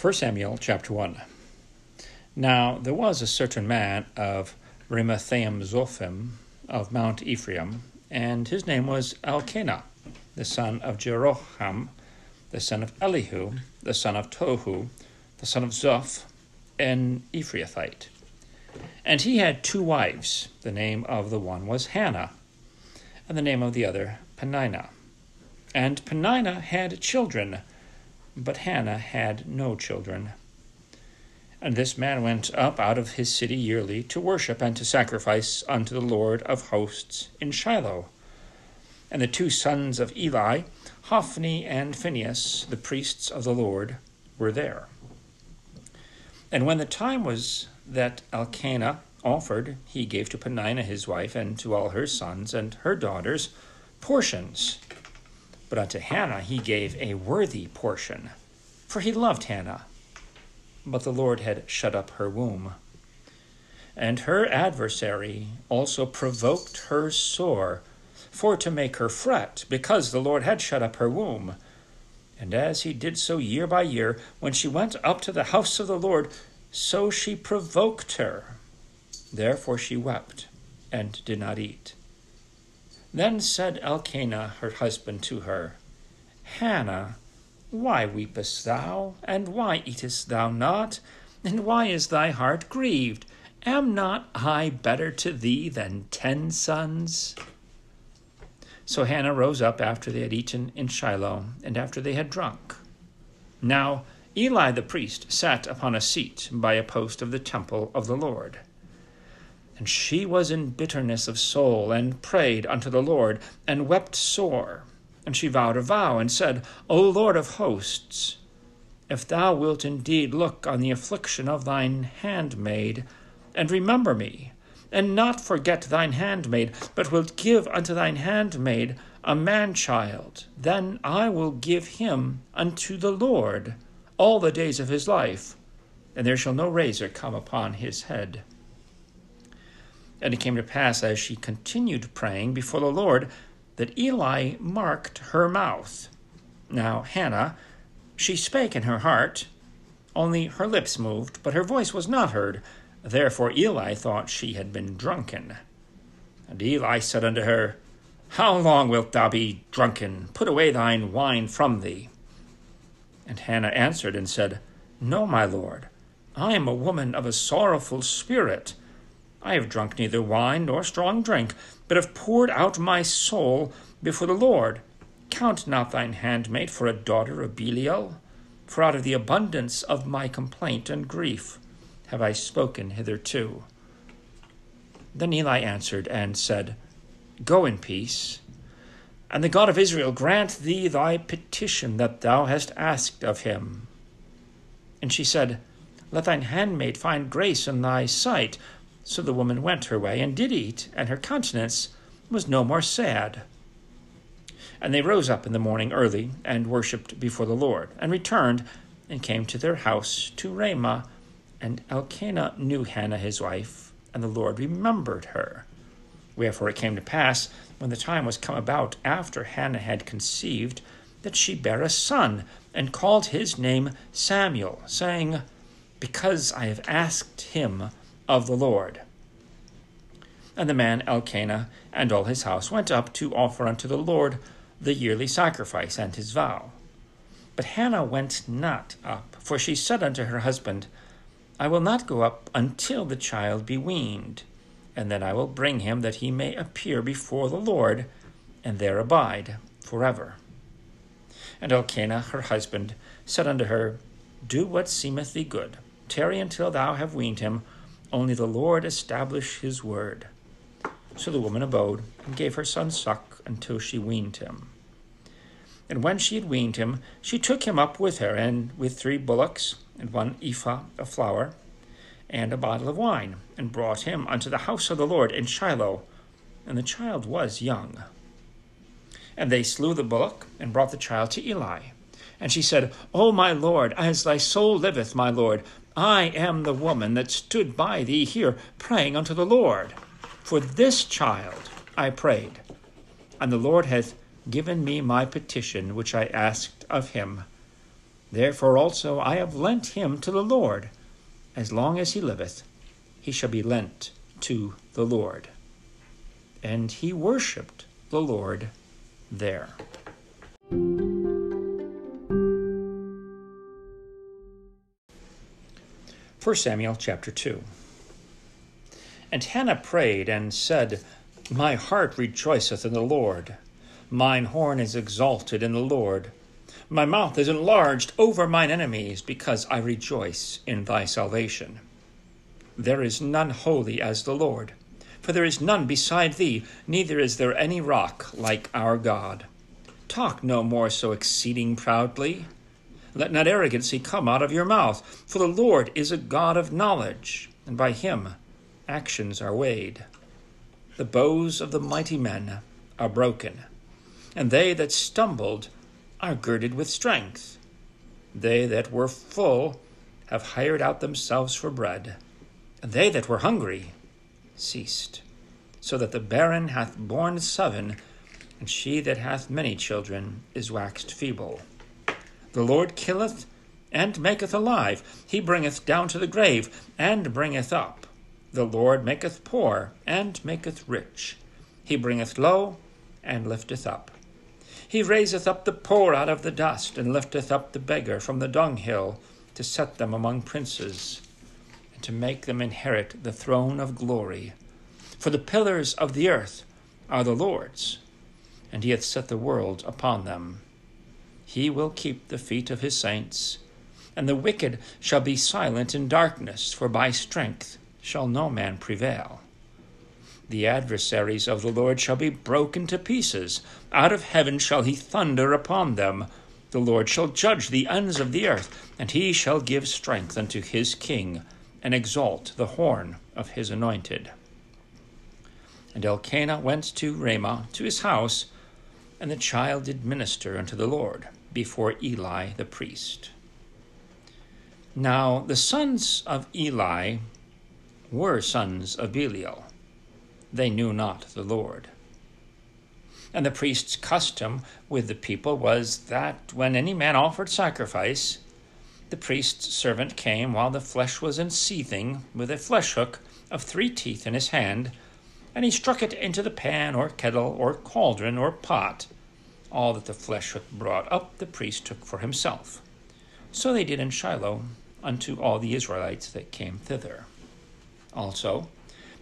1 Samuel chapter 1. Now there was a certain man of Ramathaim Zophim of Mount Ephraim, and his name was Elkanah, the son of Jeroham, the son of Elihu, the son of Tohu, the son of Zoph, an Ephrathite. And he had two wives. The name of the one was Hannah, and the name of the other Peninnah. And Peninnah had children, but Hannah had no children. And this man went up out of his city yearly to worship and to sacrifice unto the Lord of hosts in Shiloh. And the two sons of Eli, Hophni and Phinehas, the priests of the Lord, were there. And when the time was that Elkanah offered, he gave to Peninnah his wife and to all her sons and her daughters portions. But unto Hannah he gave a worthy portion, for he loved Hannah but the Lord had shut up her womb. And her adversary also provoked her sore, for to make her fret, because the Lord had shut up her womb. And as he did so year by year, when she went up to the house of the Lord, so she provoked her. Therefore she wept, and did not eat. Then said Elkanah her husband to her, Hannah, why weepest thou, and why eatest thou not? And why is thy heart grieved? Am not I better to thee than ten sons? So Hannah rose up after they had eaten in Shiloh, and after they had drunk. Now Eli the priest sat upon a seat by a post of the temple of the Lord. And she was in bitterness of soul, and prayed unto the Lord, and wept sore. And she vowed a vow and said, O Lord of hosts, if thou wilt indeed look on the affliction of thine handmaid, and remember me, and not forget thine handmaid, but wilt give unto thine handmaid a man child, then I will give him unto the Lord all the days of his life, and there shall no razor come upon his head. And it came to pass, as she continued praying before the Lord, that Eli marked her mouth. Now, Hannah, she spake in her heart, only her lips moved, but her voice was not heard. Therefore Eli thought she had been drunken. And Eli said unto her, How long wilt thou be drunken? Put away thine wine from thee. And Hannah answered and said, No, my lord, I am a woman of a sorrowful spirit. I have drunk neither wine nor strong drink, but have poured out my soul before the Lord. Count not thine handmaid for a daughter of Belial, for out of the abundance of my complaint and grief have I spoken hitherto. Then Eli answered and said, Go in peace, and the God of Israel grant thee thy petition that thou hast asked of him. And she said, Let thine handmaid find grace in thy sight. So the woman went her way and did eat, and her countenance was no more sad. And they rose up in the morning early, and worshipped before the Lord, and returned, and came to their house to Ramah. And Elkanah knew Hannah his wife, and the Lord remembered her. Wherefore it came to pass, when the time was come about after Hannah had conceived, that she bare a son, and called his name Samuel, saying, Because I have asked him of the Lord. And the man Elkanah and all his house went up to offer unto the Lord the yearly sacrifice and his vow. But Hannah went not up, for she said unto her husband, I will not go up until the child be weaned, and then I will bring him that he may appear before the Lord, and there abide forever. And Elkanah her husband said unto her, Do what seemeth thee good. Tarry until thou have weaned him only the Lord establish his word. So the woman abode, and gave her son suck until she weaned him. And when she had weaned him, she took him up with her, and with three bullocks, and one ephah of flour, and a bottle of wine, and brought him unto the house of the Lord in Shiloh. And the child was young. And they slew the bullock, and brought the child to Eli. And she said, O my Lord, as thy soul liveth, my Lord, I am the woman that stood by thee here, praying unto the Lord. For this child I prayed, and the Lord hath given me my petition which I asked of him. Therefore also I have lent him to the Lord. As long as he liveth, he shall be lent to the Lord. And he worshipped the Lord there. 1 Samuel chapter 2. And Hannah prayed and said, My heart rejoiceth in the Lord. Mine horn is exalted in the Lord. My mouth is enlarged over mine enemies, because I rejoice in thy salvation. There is none holy as the Lord, for there is none beside thee, neither is there any rock like our God. Talk no more so exceeding proudly. Let not arrogancy come out of your mouth, for the Lord is a God of knowledge, and by him actions are weighed. The bows of the mighty men are broken, and they that stumbled are girded with strength. They that were full have hired out themselves for bread, and they that were hungry ceased, so that the barren hath borne seven, and she that hath many children is waxed feeble. The Lord killeth and maketh alive. He bringeth down to the grave and bringeth up. The Lord maketh poor and maketh rich. He bringeth low and lifteth up. He raiseth up the poor out of the dust and lifteth up the beggar from the dunghill to set them among princes and to make them inherit the throne of glory. For the pillars of the earth are the Lord's, and he hath set the world upon them. He will keep the feet of his saints. And the wicked shall be silent in darkness, for by strength shall no man prevail. The adversaries of the Lord shall be broken to pieces. Out of heaven shall he thunder upon them. The Lord shall judge the ends of the earth, and he shall give strength unto his king, and exalt the horn of his anointed. And Elkanah went to Ramah to his house, and the child did minister unto the Lord before Eli the priest. Now the sons of Eli were sons of Belial. They knew not the Lord. And the priest's custom with the people was that when any man offered sacrifice, the priest's servant came while the flesh was in seething with a flesh hook of three teeth in his hand, and he struck it into the pan or kettle or cauldron or pot all that the flesh hath brought up, the priest took for himself. So they did in Shiloh unto all the Israelites that came thither. Also,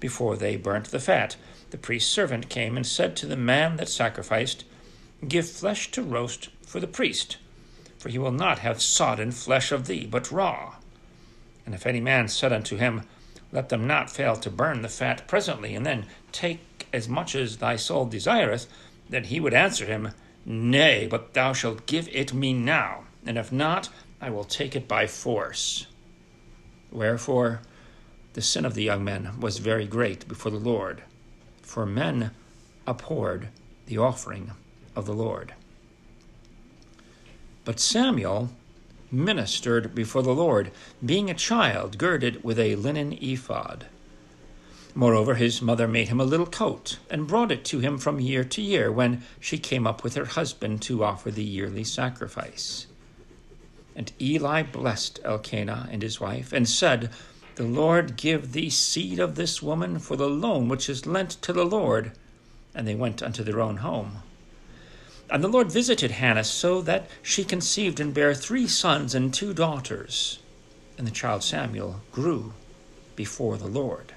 before they burnt the fat, the priest's servant came and said to the man that sacrificed, Give flesh to roast for the priest, for he will not have sodden flesh of thee, but raw. And if any man said unto him, Let them not fail to burn the fat presently, and then take as much as thy soul desireth, then he would answer him, Nay, but thou shalt give it me now, and if not, I will take it by force. Wherefore, the sin of the young men was very great before the Lord, for men abhorred the offering of the Lord. But Samuel ministered before the Lord, being a child girded with a linen ephod. Moreover, his mother made him a little coat, and brought it to him from year to year when she came up with her husband to offer the yearly sacrifice. And Eli blessed Elkanah and his wife, and said, The Lord give thee seed of this woman for the loan which is lent to the Lord. And they went unto their own home. And the Lord visited Hannah so that she conceived and bare three sons and two daughters. And the child Samuel grew before the Lord.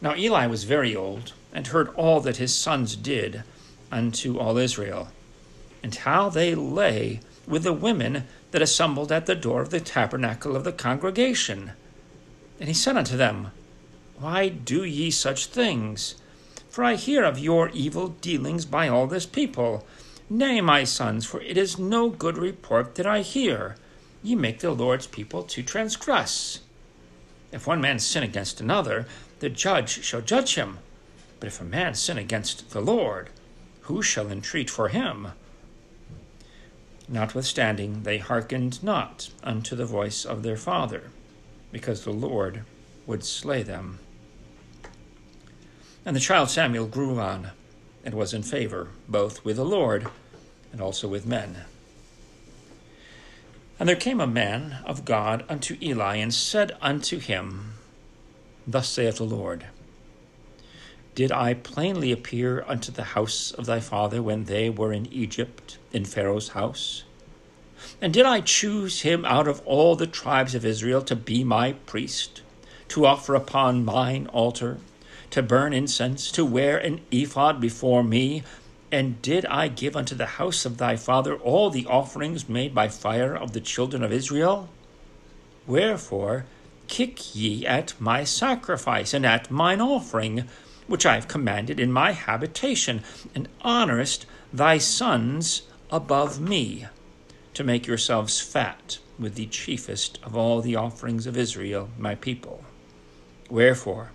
Now Eli was very old, and heard all that his sons did unto all Israel, and how they lay with the women that assembled at the door of the tabernacle of the congregation. And he said unto them, Why do ye such things? For I hear of your evil dealings by all this people. Nay, my sons, for it is no good report that I hear. Ye make the Lord's people to transgress. If one man sin against another, the judge shall judge him. But if a man sin against the Lord, who shall entreat for him? Notwithstanding, they hearkened not unto the voice of their father, because the Lord would slay them. And the child Samuel grew on, and was in favor both with the Lord and also with men. And there came a man of God unto Eli, and said unto him, Thus saith the Lord, Did I plainly appear unto the house of thy father when they were in Egypt, in Pharaoh's house? And did I choose him out of all the tribes of Israel to be my priest, to offer upon mine altar, to burn incense, to wear an ephod before me? And did I give unto the house of thy father all the offerings made by fire of the children of Israel? Wherefore kick ye at my sacrifice and at mine offering, which I have commanded in my habitation, and honorest thy sons above me, to make yourselves fat with the chiefest of all the offerings of Israel, my people. Wherefore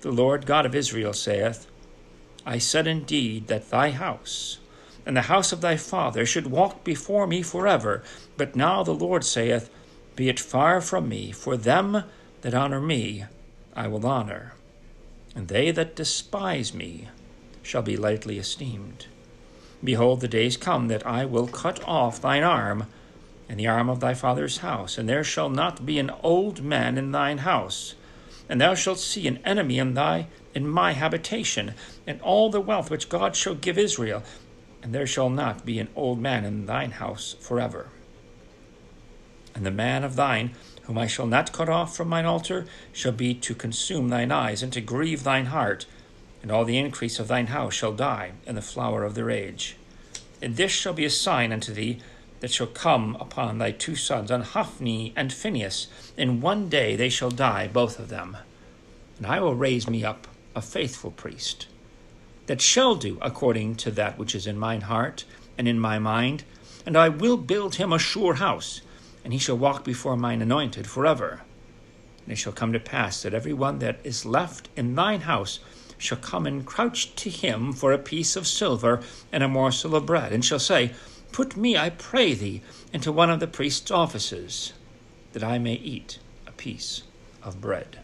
the Lord God of Israel saith, I said indeed that thy house and the house of thy father should walk before me forever. But now the Lord saith, Be it far from me, for them that honor me I will honor, and they that despise me shall be lightly esteemed. Behold, the days come that I will cut off thine arm and the arm of thy father's house, and there shall not be an old man in thine house, and thou shalt see an enemy in thy in my habitation, and all the wealth which God shall give Israel, and there shall not be an old man in thine house forever. And the man of thine, whom I shall not cut off from mine altar, shall be to consume thine eyes, and to grieve thine heart, and all the increase of thine house shall die in the flower of their age. And this shall be a sign unto thee that shall come upon thy two sons, on Hophni and Phinehas. In one day they shall die, both of them. And I will raise me up a faithful priest, that shall do according to that which is in mine heart and in my mind, and I will build him a sure house, and he shall walk before mine anointed forever. And it shall come to pass that every one that is left in thine house shall come and crouch to him for a piece of silver and a morsel of bread, and shall say, Put me, I pray thee, into one of the priest's offices, that I may eat a piece of bread.